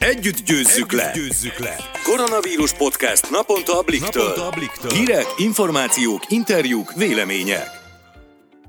Együtt győzzük, Együtt le. győzzük le! Koronavírus podcast naponta a Bliktől. Naponta a Bliktől. Hírek, információk, interjúk, vélemények.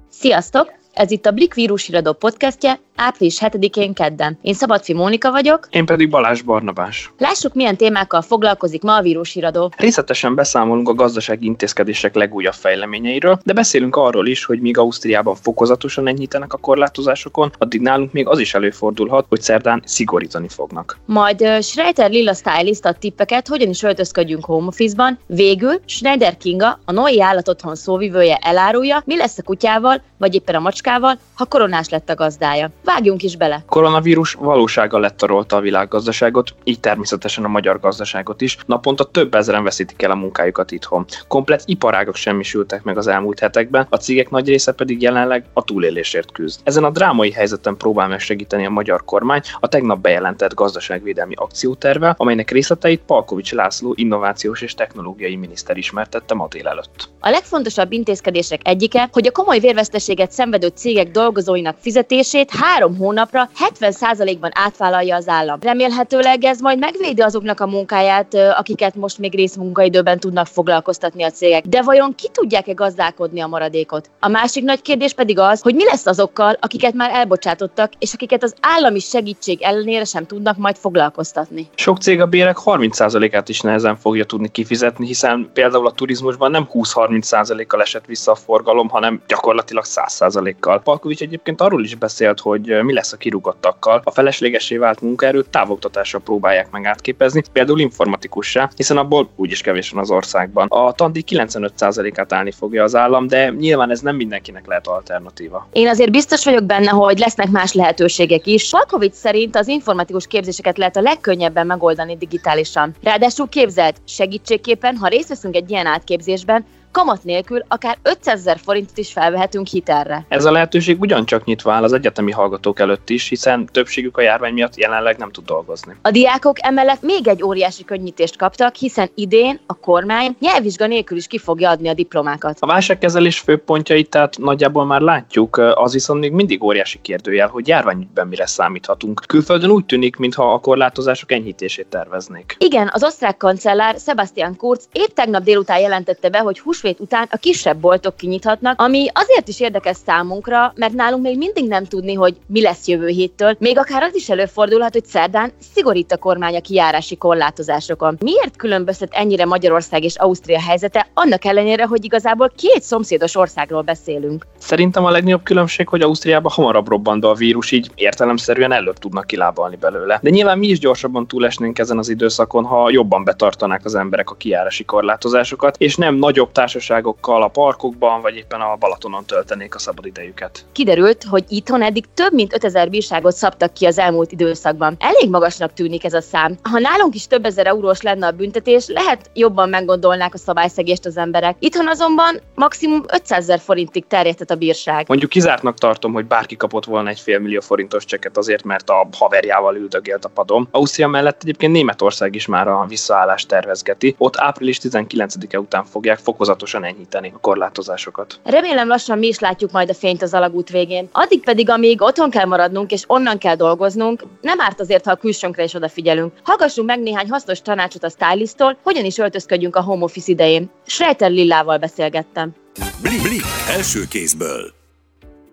Sziasztok! Ez itt a Blik vírusiradó podcastje, április 7-én kedden. Én Szabadfi Mónika vagyok. Én pedig Balázs Barnabás. Lássuk, milyen témákkal foglalkozik ma a vírusiradó. Részletesen beszámolunk a gazdasági intézkedések legújabb fejleményeiről, de beszélünk arról is, hogy míg Ausztriában fokozatosan enyhítenek a korlátozásokon, addig nálunk még az is előfordulhat, hogy szerdán szigorítani fognak. Majd uh, Schreiter Lilla Stylist ad tippeket, hogyan is öltözködjünk home office-ban. Végül Schneider Kinga, a Noi állatotthon szóvivője elárulja, mi lesz a kutyával, vagy éppen a macskával, ha koronás lett a gazdája. Vágjunk is bele! Koronavírus valósága lettarolta a világgazdaságot, így természetesen a magyar gazdaságot is. Naponta több ezeren veszítik el a munkájukat itthon. Komplet iparágok semmisültek meg az elmúlt hetekben, a cégek nagy része pedig jelenleg a túlélésért küzd. Ezen a drámai helyzeten próbál megsegíteni a magyar kormány a tegnap bejelentett gazdaságvédelmi akcióterve, amelynek részleteit Palkovics László innovációs és technológiai miniszter ismertette ma délelőtt. A legfontosabb intézkedések egyike, hogy a komoly vérveszteséget szenvedő cégek dolgozóinak fizetését három hónapra 70%-ban átvállalja az állam. Remélhetőleg ez majd megvédi azoknak a munkáját, akiket most még részmunkaidőben tudnak foglalkoztatni a cégek. De vajon ki tudják-e gazdálkodni a maradékot? A másik nagy kérdés pedig az, hogy mi lesz azokkal, akiket már elbocsátottak, és akiket az állami segítség ellenére sem tudnak majd foglalkoztatni. Sok cég a bérek 30%-át is nehezen fogja tudni kifizetni, hiszen például a turizmusban nem 20-30%-kal esett vissza a forgalom, hanem gyakorlatilag 100%-kal. Palkovics egyébként arról is beszélt, hogy mi lesz a kirúgottakkal. A feleslegesé vált munkaerőt távoktatásra próbálják meg átképezni, például informatikussá, hiszen abból úgyis kevés van az országban. A tandi 95%-át állni fogja az állam, de nyilván ez nem mindenkinek lehet alternatíva. Én azért biztos vagyok benne, hogy lesznek más lehetőségek is. Palkovics szerint az informatikus képzéseket lehet a legkönnyebben megoldani digitálisan. Ráadásul képzelt segítségképpen, ha részt veszünk egy ilyen átképzésben, kamat nélkül akár 500 ezer forintot is felvehetünk hitelre. Ez a lehetőség ugyancsak nyitva áll az egyetemi hallgatók előtt is, hiszen többségük a járvány miatt jelenleg nem tud dolgozni. A diákok emellett még egy óriási könnyítést kaptak, hiszen idén a kormány nyelvvizsga nélkül is ki fogja adni a diplomákat. A válságkezelés főpontjait tehát nagyjából már látjuk, az viszont még mindig óriási kérdőjel, hogy járványügyben mire számíthatunk. Külföldön úgy tűnik, mintha a korlátozások enyhítését terveznék. Igen, az osztrák kancellár Sebastian Kurz épp tegnap délután jelentette be, hogy húsvét után a kisebb boltok kinyithatnak, ami azért is érdekes számunkra, mert nálunk még mindig nem tudni, hogy mi lesz jövő héttől. Még akár az is előfordulhat, hogy szerdán szigorít a kormány a kijárási korlátozásokon. Miért különböztet ennyire Magyarország és Ausztria helyzete, annak ellenére, hogy igazából két szomszédos országról beszélünk? Szerintem a legnagyobb különbség, hogy Ausztriában hamarabb robbant be a vírus, így értelemszerűen előbb tudnak kilábalni belőle. De nyilván mi is gyorsabban túlesnénk ezen az időszakon, ha jobban betartanák az emberek a kijárási korlátozásokat, és nem nagyobb társaságokkal a parkokban, vagy éppen a Balatonon töltenék a szabadidejüket. Kiderült, hogy itthon eddig több mint 5000 bírságot szabtak ki az elmúlt időszakban. Elég magasnak tűnik ez a szám. Ha nálunk is több ezer eurós lenne a büntetés, lehet jobban meggondolnák a szabályszegést az emberek. Itthon azonban maximum 500 ezer forintig terjedhet a bírság. Mondjuk kizártnak tartom, hogy bárki kapott volna egy fél millió forintos cseket azért, mert a haverjával üldögélt a padon. Ausztria mellett egyébként Németország is már a visszaállást tervezgeti. Ott április 19-e után fogják fokozatosan enyhíteni a korlátozásokat. Remélem lassan mi is látjuk majd a fényt az alagút végén. Addig pedig, amíg otthon kell maradnunk és onnan kell dolgoznunk, nem árt azért, ha a külsőnkre is odafigyelünk. Hallgassunk meg néhány hasznos tanácsot a stylistól, hogyan is öltözködjünk a home office idején. Schreiter Lillával beszélgettem. Blik, Blik első kézből.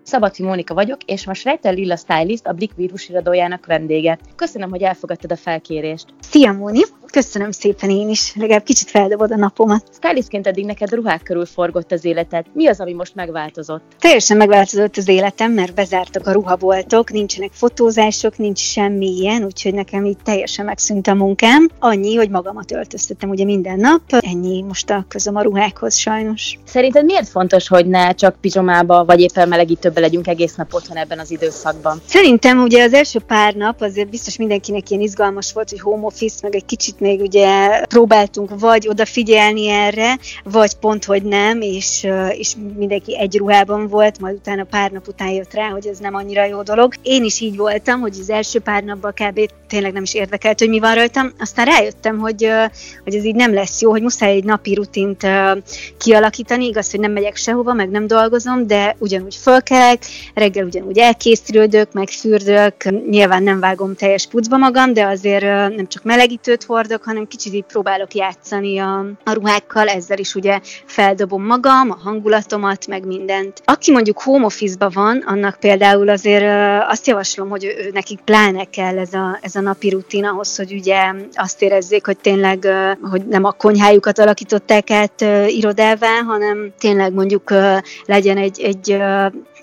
Szabadfi Mónika vagyok, és most Rejtel Lilla Stylist, a Blik vírusiradójának vendége. Köszönöm, hogy elfogadtad a felkérést. Szia, Móni! Köszönöm szépen én is, legalább kicsit feldobod a napomat. Stylistként eddig neked ruhák körül forgott az életed. Mi az, ami most megváltozott? Teljesen megváltozott az életem, mert bezártak a ruhaboltok, nincsenek fotózások, nincs semmi ilyen, úgyhogy nekem így teljesen megszűnt a munkám. Annyi, hogy magamat öltöztetem ugye minden nap. Ennyi most a közöm a ruhákhoz sajnos. Szerinted miért fontos, hogy ne csak pizsomába vagy éppen melegítőbe legyünk egész nap otthon ebben az időszakban? Szerintem ugye az első pár nap azért biztos mindenkinek ilyen izgalmas volt, hogy home office, meg egy kicsit még ugye próbáltunk vagy odafigyelni erre, vagy pont, hogy nem, és, és mindenki egy ruhában volt, majd utána pár nap után jött rá, hogy ez nem annyira jó dolog. Én is így voltam, hogy az első pár napban kb. tényleg nem is érdekelt, hogy mi van rajtam. Aztán rájöttem, hogy, hogy ez így nem lesz jó, hogy muszáj egy napi rutint kialakítani. Igaz, hogy nem megyek sehova, meg nem dolgozom, de ugyanúgy fölkelek, reggel ugyanúgy elkészülődök, meg fürdök, nyilván nem vágom teljes pucba magam, de azért nem csak melegítőt hordok, hanem kicsit így próbálok játszani a, a ruhákkal, ezzel is ugye feldobom magam, a hangulatomat, meg mindent. Aki mondjuk home office van, annak például azért azt javaslom, hogy nekik pláne kell ez a, ez a napi rutin ahhoz, hogy ugye azt érezzék, hogy tényleg, hogy nem a konyhájukat alakították át irodává, hanem tényleg mondjuk legyen egy, egy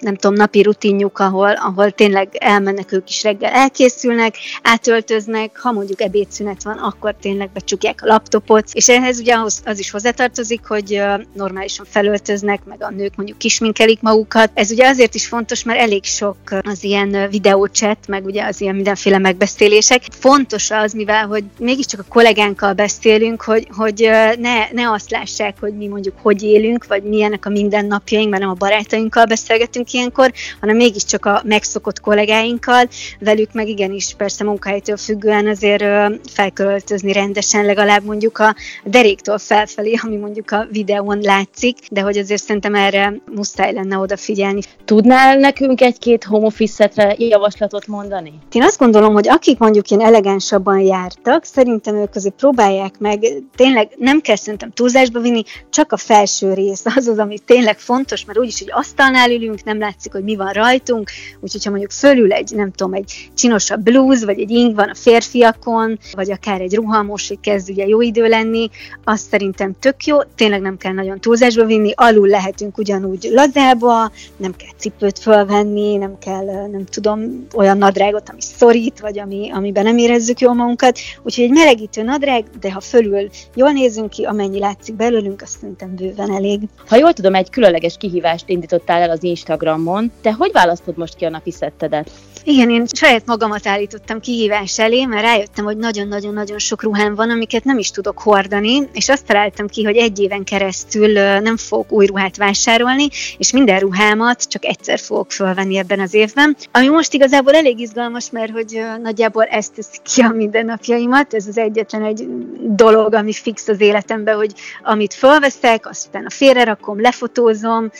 nem tudom, napi rutinjuk, ahol, ahol tényleg elmennek ők is reggel, elkészülnek, átöltöznek, ha mondjuk ebédszünet van, akkor tényleg becsukják a laptopot, és ehhez ugye az, az is hozzátartozik, hogy normálisan felöltöznek, meg a nők mondjuk kisminkelik magukat. Ez ugye azért is fontos, mert elég sok az ilyen videócset, meg ugye az ilyen mindenféle megbeszélések. Fontos az, mivel, hogy mégiscsak a kollégánkkal beszélünk, hogy, hogy ne, ne azt lássák, hogy mi mondjuk hogy élünk, vagy milyenek a mindennapjaink, mert nem a barátainkkal beszélgetünk, ilyenkor, hanem mégiscsak a megszokott kollégáinkkal, velük meg igenis persze munkahelytől függően azért felköltözni rendesen, legalább mondjuk a deréktől felfelé, ami mondjuk a videón látszik, de hogy azért szerintem erre muszáj lenne odafigyelni. Tudnál nekünk egy-két home office javaslatot mondani? Én azt gondolom, hogy akik mondjuk ilyen elegánsabban jártak, szerintem ők azért próbálják meg, tényleg nem kell szerintem túlzásba vinni, csak a felső rész az az, ami tényleg fontos, mert úgyis, hogy asztalnál ülünk, nem látszik, hogy mi van rajtunk, úgyhogy ha mondjuk fölül egy, nem tudom, egy csinosabb blúz, vagy egy ing van a férfiakon, vagy akár egy ruhamos, hogy kezd ugye jó idő lenni, azt szerintem tök jó, tényleg nem kell nagyon túlzásba vinni, alul lehetünk ugyanúgy lazába, nem kell cipőt fölvenni, nem kell, nem tudom, olyan nadrágot, ami szorít, vagy ami, amiben nem érezzük jól magunkat, úgyhogy egy melegítő nadrág, de ha fölül jól nézünk ki, amennyi látszik belőlünk, azt szerintem bőven elég. Ha jól tudom, egy különleges kihívást indítottál el az Instagram Instagramon. Te hogy választod most ki a napi szettedet? Igen, én saját magamat állítottam kihívás elé, mert rájöttem, hogy nagyon-nagyon-nagyon sok ruhám van, amiket nem is tudok hordani, és azt találtam ki, hogy egy éven keresztül nem fogok új ruhát vásárolni, és minden ruhámat csak egyszer fogok fölvenni ebben az évben. Ami most igazából elég izgalmas, mert hogy nagyjából ezt teszi ki a mindennapjaimat, ez az egyetlen egy dolog, ami fix az életemben, hogy amit fölveszek, azt utána félrerakom, lefotózom,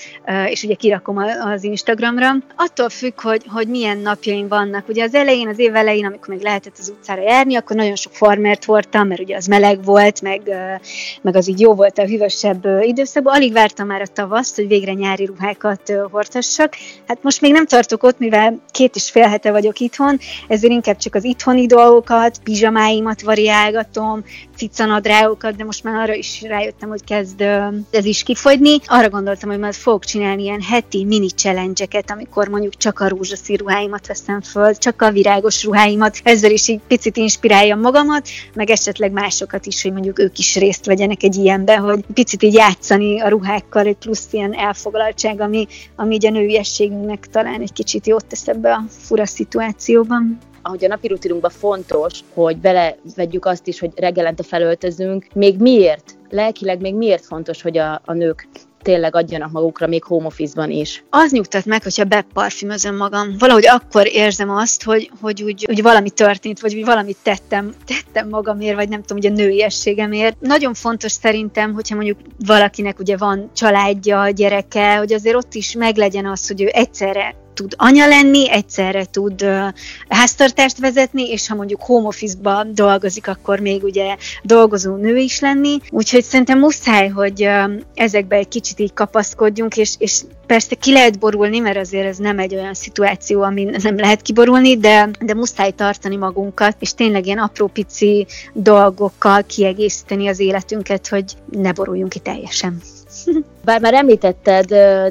és ugye kirakom az Instagramra. Attól függ, hogy, hogy milyen napja napjaim vannak. Ugye az elején, az év elején, amikor még lehetett az utcára járni, akkor nagyon sok farmert hordtam, mert ugye az meleg volt, meg, meg az így jó volt a hűvösebb időszakban. Alig vártam már a tavaszt, hogy végre nyári ruhákat hordhassak. Hát most még nem tartok ott, mivel két és fél hete vagyok itthon, ezért inkább csak az itthoni dolgokat, pizsamáimat variálgatom, cicanadrágokat, de most már arra is rájöttem, hogy kezd ez is kifogyni. Arra gondoltam, hogy majd fogok csinálni ilyen heti mini challenge amikor mondjuk csak a rózsaszín ruháimat veszem föl, csak a virágos ruháimat, ezzel is így picit inspiráljam magamat, meg esetleg másokat is, hogy mondjuk ők is részt vegyenek egy ilyenbe, hogy picit így játszani a ruhákkal, egy plusz ilyen elfoglaltság, ami, ami így a nőiességünknek talán egy kicsit jót tesz ebbe a fura szituációban. Ahogy a napi rutinunkban fontos, hogy belevegyük azt is, hogy reggelente felöltözünk, még miért, lelkileg még miért fontos, hogy a, a nők tényleg adjanak magukra még home office-ban is. Az nyugtat meg, hogyha beparfümözöm magam. Valahogy akkor érzem azt, hogy, hogy úgy, úgy valami történt, vagy úgy valamit tettem, tettem magamért, vagy nem tudom, hogy a nőiességemért. Nagyon fontos szerintem, hogyha mondjuk valakinek ugye van családja, gyereke, hogy azért ott is meglegyen az, hogy ő egyszerre tud anya lenni, egyszerre tud uh, háztartást vezetni, és ha mondjuk home office-ba dolgozik, akkor még ugye dolgozó nő is lenni. Úgyhogy szerintem muszáj, hogy ezekbe egy kicsit így kapaszkodjunk, és, és persze ki lehet borulni, mert azért ez nem egy olyan szituáció, amin nem lehet kiborulni, de, de muszáj tartani magunkat, és tényleg ilyen apró pici dolgokkal kiegészíteni az életünket, hogy ne boruljunk ki teljesen. Bár már említetted,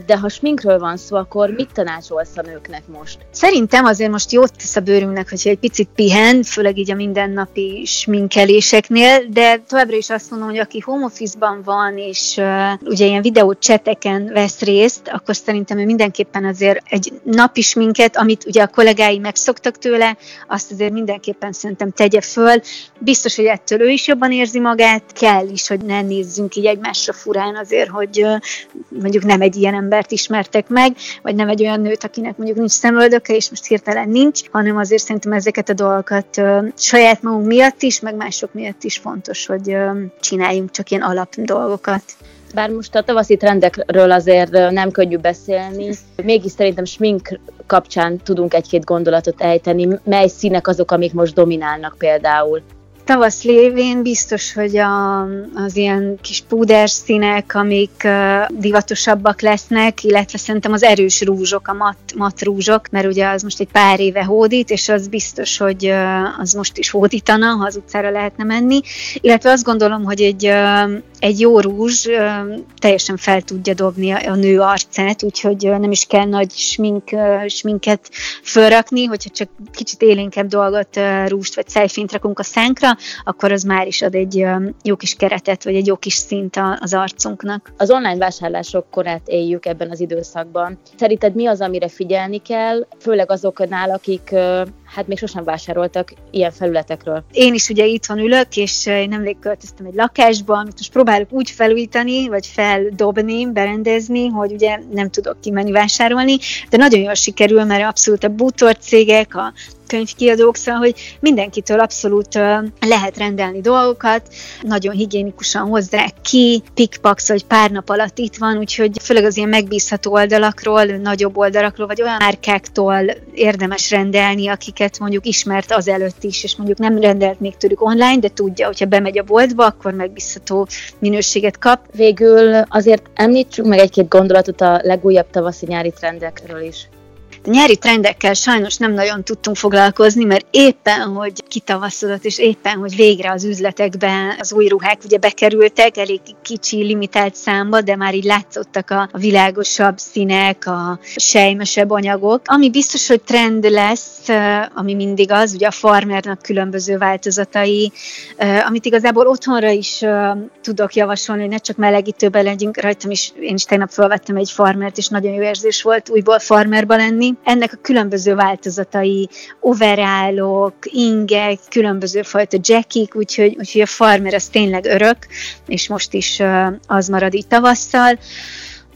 de ha sminkről van szó, akkor mit tanácsolsz a nőknek most? Szerintem azért most jót tesz a bőrünknek, hogyha egy picit pihen, főleg így a mindennapi sminkeléseknél, de továbbra is azt mondom, hogy aki home office-ban van, és uh, ugye ilyen videó cseteken vesz részt, akkor szerintem ő mindenképpen azért egy napi sminket, amit ugye a kollégái megszoktak tőle, azt azért mindenképpen szerintem tegye föl. Biztos, hogy ettől ő is jobban érzi magát, kell is, hogy ne nézzünk így egymásra furán azért, hogy mondjuk nem egy ilyen embert ismertek meg, vagy nem egy olyan nőt, akinek mondjuk nincs szemöldöke, és most hirtelen nincs, hanem azért szerintem ezeket a dolgokat saját magunk miatt is, meg mások miatt is fontos, hogy csináljunk csak ilyen alap dolgokat. Bár most a tavaszi trendekről azért nem könnyű beszélni, mégis szerintem smink kapcsán tudunk egy-két gondolatot ejteni, mely színek azok, amik most dominálnak például. Tavasz lévén biztos, hogy a, az ilyen kis púder színek, amik divatosabbak lesznek, illetve szerintem az erős rúzsok, a mat, mat rúzsok, mert ugye az most egy pár éve hódít, és az biztos, hogy az most is hódítana, ha az utcára lehetne menni. Illetve azt gondolom, hogy egy, egy jó rúzs teljesen fel tudja dobni a, a nő arcát, úgyhogy nem is kell nagy smink, sminket fölrakni, hogyha csak kicsit élénkebb dolgot, rúst vagy szájfényt rakunk a szánkra, akkor az már is ad egy jó kis keretet, vagy egy jó kis szint az arcunknak. Az online vásárlások korát éljük ebben az időszakban. Szerinted mi az, amire figyelni kell, főleg azoknál, akik hát még sosem vásároltak ilyen felületekről. Én is ugye itthon ülök, és én nemrég költöztem egy lakásba, amit most próbálok úgy felújítani, vagy feldobni, berendezni, hogy ugye nem tudok kimenni vásárolni, de nagyon jól sikerül, mert abszolút a bútorcégek, a könyvkiadók, szóval, hogy mindenkitől abszolút lehet rendelni dolgokat, nagyon higiénikusan hozzák ki, pikpax, hogy pár nap alatt itt van, úgyhogy főleg az ilyen megbízható oldalakról, nagyobb oldalakról, vagy olyan márkáktól érdemes rendelni, akiket mondjuk ismert azelőtt is, és mondjuk nem rendelt még tőlük online, de tudja, hogyha bemegy a boltba, akkor megbízható minőséget kap. Végül azért említsük meg egy-két gondolatot a legújabb tavaszi-nyári trendekről is. A nyári trendekkel sajnos nem nagyon tudtunk foglalkozni, mert éppen, hogy kitavaszodott, és éppen, hogy végre az üzletekben az új ruhák ugye bekerültek, elég kicsi, limitált számba, de már így látszottak a, a világosabb színek, a sejmesebb anyagok. Ami biztos, hogy trend lesz, ami mindig az, ugye a farmernak különböző változatai, amit igazából otthonra is tudok javasolni, hogy ne csak melegítőben legyünk, rajtam is, én is tegnap felvettem egy farmert, és nagyon jó érzés volt újból farmerba lenni, ennek a különböző változatai, overállok, ingek, különböző fajta jackik, úgyhogy, úgyhogy a farmer az tényleg örök, és most is az marad itt tavasszal.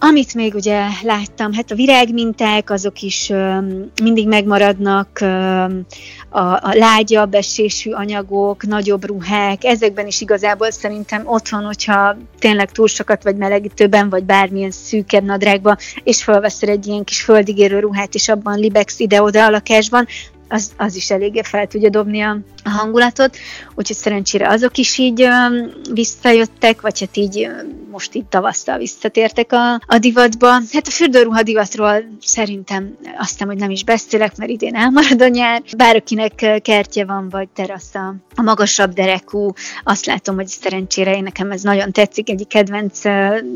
Amit még ugye láttam, hát a virágminták, azok is um, mindig megmaradnak, um, a, a lágyabb esésű anyagok, nagyobb ruhák, ezekben is igazából szerintem otthon, hogyha tényleg túl sokat vagy melegítőben, vagy bármilyen szűkebb nadrágban, és felveszel egy ilyen kis földigérő ruhát, és abban libex ide-oda a lakásban, az, az is eléggé fel tudja dobni a, a hangulatot, úgyhogy szerencsére azok is így um, visszajöttek, vagy hát így um, most itt tavasszal visszatértek a, a divatba. Hát a fürdőruha divatról szerintem aztán, hogy nem is beszélek, mert idén elmarad a nyár. Bár akinek kertje van, vagy terasza, a magasabb derekú, azt látom, hogy szerencsére én nekem ez nagyon tetszik, egy kedvenc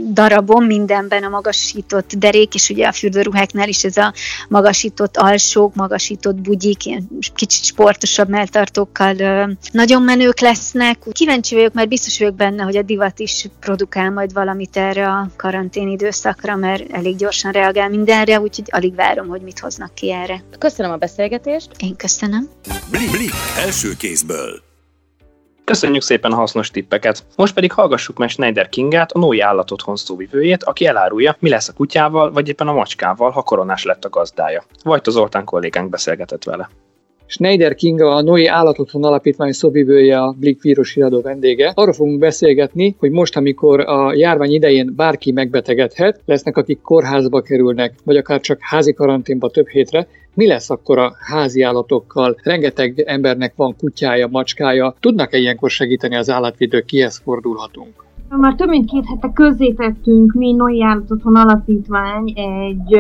darabom mindenben a magasított derék, és ugye a fürdőruháknál is ez a magasított alsók, magasított bugyik, ilyen kicsit sportosabb melltartókkal nagyon menők lesznek. Kíváncsi vagyok, mert biztos vagyok benne, hogy a divat is produkál majd valamit erre a karantén időszakra, mert elég gyorsan reagál mindenre, úgyhogy alig várom, hogy mit hoznak ki erre. Köszönöm a beszélgetést. Én köszönöm. Blik, blik első kézből. Köszönjük szépen a hasznos tippeket. Most pedig hallgassuk meg Schneider Kingát, a Nói Állatotthon szóvivőjét, aki elárulja, mi lesz a kutyával, vagy éppen a macskával, ha koronás lett a gazdája. Vajta Zoltán kollégánk beszélgetett vele. Schneider Kinga, a Noi Állatotthon Alapítvány szóvivője, a Blik vírusiradó vendége. Arról fogunk beszélgetni, hogy most, amikor a járvány idején bárki megbetegedhet, lesznek, akik kórházba kerülnek, vagy akár csak házi karanténba több hétre, mi lesz akkor a házi állatokkal? Rengeteg embernek van kutyája, macskája. Tudnak-e ilyenkor segíteni az állatvédők? Kihez fordulhatunk? Már több mint két hete közzétettünk mi Noi Állatotthon Alapítvány egy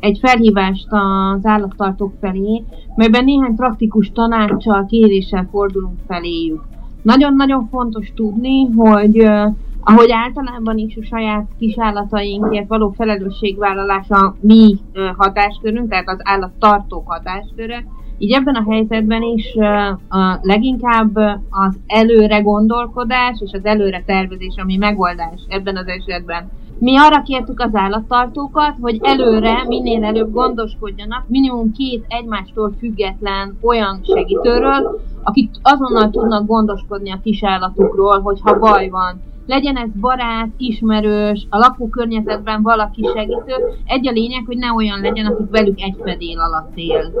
egy felhívást az állattartók felé, melyben néhány praktikus tanácssal, kéréssel fordulunk feléjük. Nagyon-nagyon fontos tudni, hogy ahogy általában is a saját kisállataink való felelősségvállalása mi hatáskörünk, tehát az állattartók hatásköre, így ebben a helyzetben is a leginkább az előre gondolkodás és az előre tervezés, ami megoldás ebben az esetben. Mi arra kértük az állattartókat, hogy előre minél előbb gondoskodjanak minimum két egymástól független olyan segítőről, akik azonnal tudnak gondoskodni a kisállatukról, hogyha baj van legyen ez barát, ismerős, a lakókörnyezetben valaki segítő, egy a lényeg, hogy ne olyan legyen, akik velük egy fedél alatt él.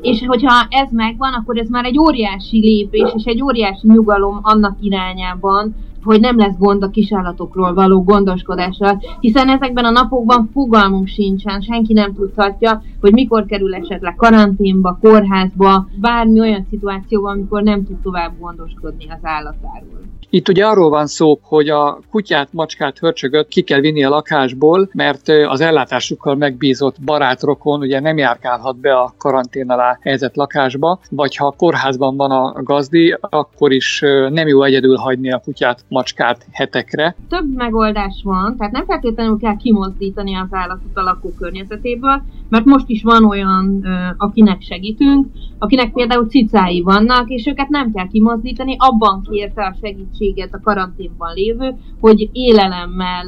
És hogyha ez megvan, akkor ez már egy óriási lépés, és egy óriási nyugalom annak irányában, hogy nem lesz gond a kisállatokról való gondoskodással, hiszen ezekben a napokban fogalmunk sincsen, senki nem tudhatja, hogy mikor kerül esetleg karanténba, kórházba, bármi olyan szituációban, amikor nem tud tovább gondoskodni az állatáról. Itt ugye arról van szó, hogy a kutyát, macskát, hörcsögöt ki kell vinni a lakásból, mert az ellátásukkal megbízott barátrokon ugye nem járkálhat be a karantén alá helyezett lakásba, vagy ha a kórházban van a gazdi, akkor is nem jó egyedül hagyni a kutyát, macskát hetekre. Több megoldás van, tehát nem feltétlenül kell kimozdítani az állatot a lakókörnyezetéből, mert most is van olyan, akinek segítünk, akinek például cicái vannak, és őket nem kell kimozdítani, abban kérte a segítséget a karanténban lévő, hogy élelemmel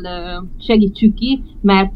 segítsük ki, mert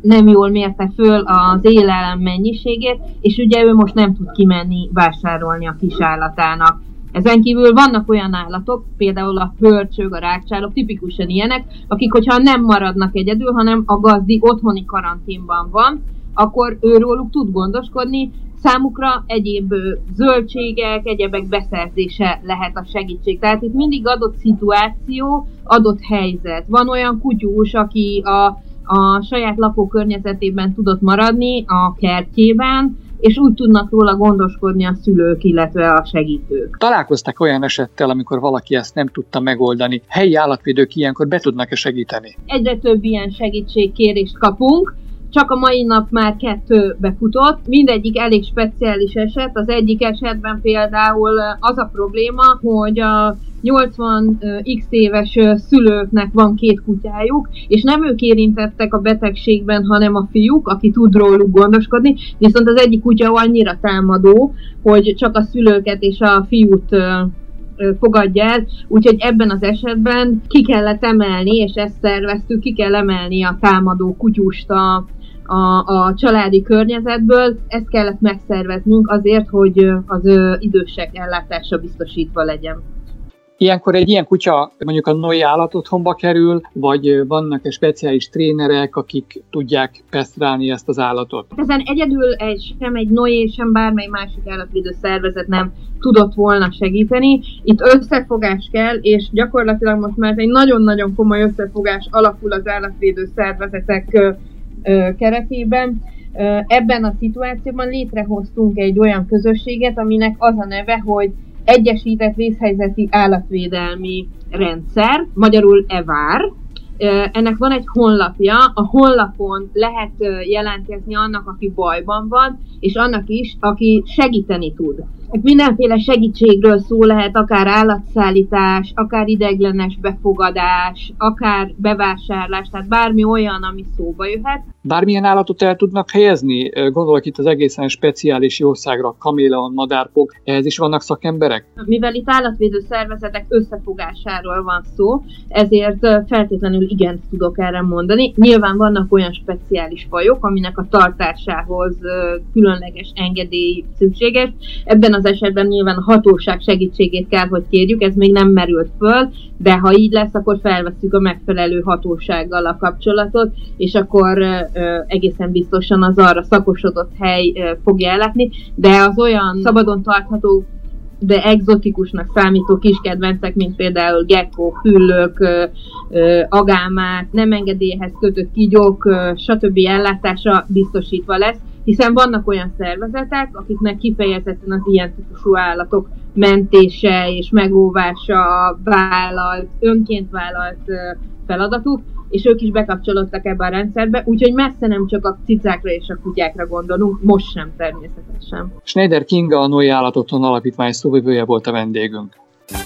nem jól mérte föl az élelem mennyiségét, és ugye ő most nem tud kimenni vásárolni a kisállatának. Ezen kívül vannak olyan állatok, például a hörcsög, a rákcsálok, tipikusan ilyenek, akik, hogyha nem maradnak egyedül, hanem a gazdi otthoni karanténban van, akkor őróluk tud gondoskodni, számukra egyéb zöldségek, egyebek beszerzése lehet a segítség. Tehát itt mindig adott szituáció, adott helyzet. Van olyan kutyus, aki a, a saját lakókörnyezetében tudott maradni, a kertjében, és úgy tudnak róla gondoskodni a szülők, illetve a segítők. Találkoztak olyan esettel, amikor valaki ezt nem tudta megoldani. Helyi állatvédők ilyenkor be tudnak-e segíteni? Egyre több ilyen segítségkérést kapunk, csak a mai nap már kettő befutott, mindegyik elég speciális eset. Az egyik esetben például az a probléma, hogy a 80 x éves szülőknek van két kutyájuk, és nem ők érintettek a betegségben, hanem a fiúk, aki tud róluk gondoskodni, viszont az egyik kutya annyira támadó, hogy csak a szülőket és a fiút fogadja el, úgyhogy ebben az esetben ki kellett emelni, és ezt szerveztük, ki kell emelni a támadó kutyust a, a, a családi környezetből. Ezt kellett megszerveznünk azért, hogy az idősek ellátása biztosítva legyen. Ilyenkor egy ilyen kutya mondjuk a NOI állatotthonba kerül, vagy vannak-e speciális trénerek, akik tudják pesztrálni ezt az állatot? Ezen egyedül egy, sem egy NOI, sem bármely másik állatvédő szervezet nem tudott volna segíteni. Itt összefogás kell, és gyakorlatilag most már egy nagyon-nagyon komoly összefogás alakul az állatvédő szervezetek keretében. Ebben a szituációban létrehoztunk egy olyan közösséget, aminek az a neve, hogy Egyesített Vészhelyzeti Állatvédelmi Rendszer, magyarul EVÁR, ennek van egy honlapja, a honlapon lehet jelentkezni annak, aki bajban van, és annak is, aki segíteni tud. Mindenféle segítségről szó lehet, akár állatszállítás, akár ideiglenes befogadás, akár bevásárlás, tehát bármi olyan, ami szóba jöhet. Bármilyen állatot el tudnak helyezni? Gondolok itt az egészen speciális jószágra, kaméleon, madárpok, ehhez is vannak szakemberek? Mivel itt állatvédő szervezetek összefogásáról van szó, ezért feltétlenül igent tudok erre mondani. Nyilván vannak olyan speciális fajok, aminek a tartásához különleges engedély szükséges. Ebben az esetben nyilván a hatóság segítségét kell, hogy kérjük, ez még nem merült föl, de ha így lesz, akkor felveszünk a megfelelő hatósággal a kapcsolatot, és akkor egészen biztosan az arra szakosodott hely fogja ellátni, de az olyan szabadon tartható de egzotikusnak számító kis kedvencek, mint például gecko, hüllők, agámák, nem engedélyhez kötött kigyók, stb. ellátása biztosítva lesz, hiszen vannak olyan szervezetek, akiknek kifejezetten az ilyen típusú állatok mentése és megóvása vállalt, önként vállalt feladatuk, és ők is bekapcsolódtak ebbe a rendszerbe, úgyhogy messze nem csak a cicákra és a kutyákra gondolunk, most sem természetesen. Schneider Kinga, a Noi Állatotthon Alapítvány szóvivője volt a vendégünk.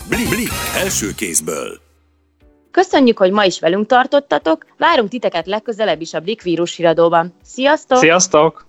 Blik, blik, első kézből. Köszönjük, hogy ma is velünk tartottatok, várunk titeket legközelebb is a Blik vírus híradóban. Sziasztok! Sziasztok!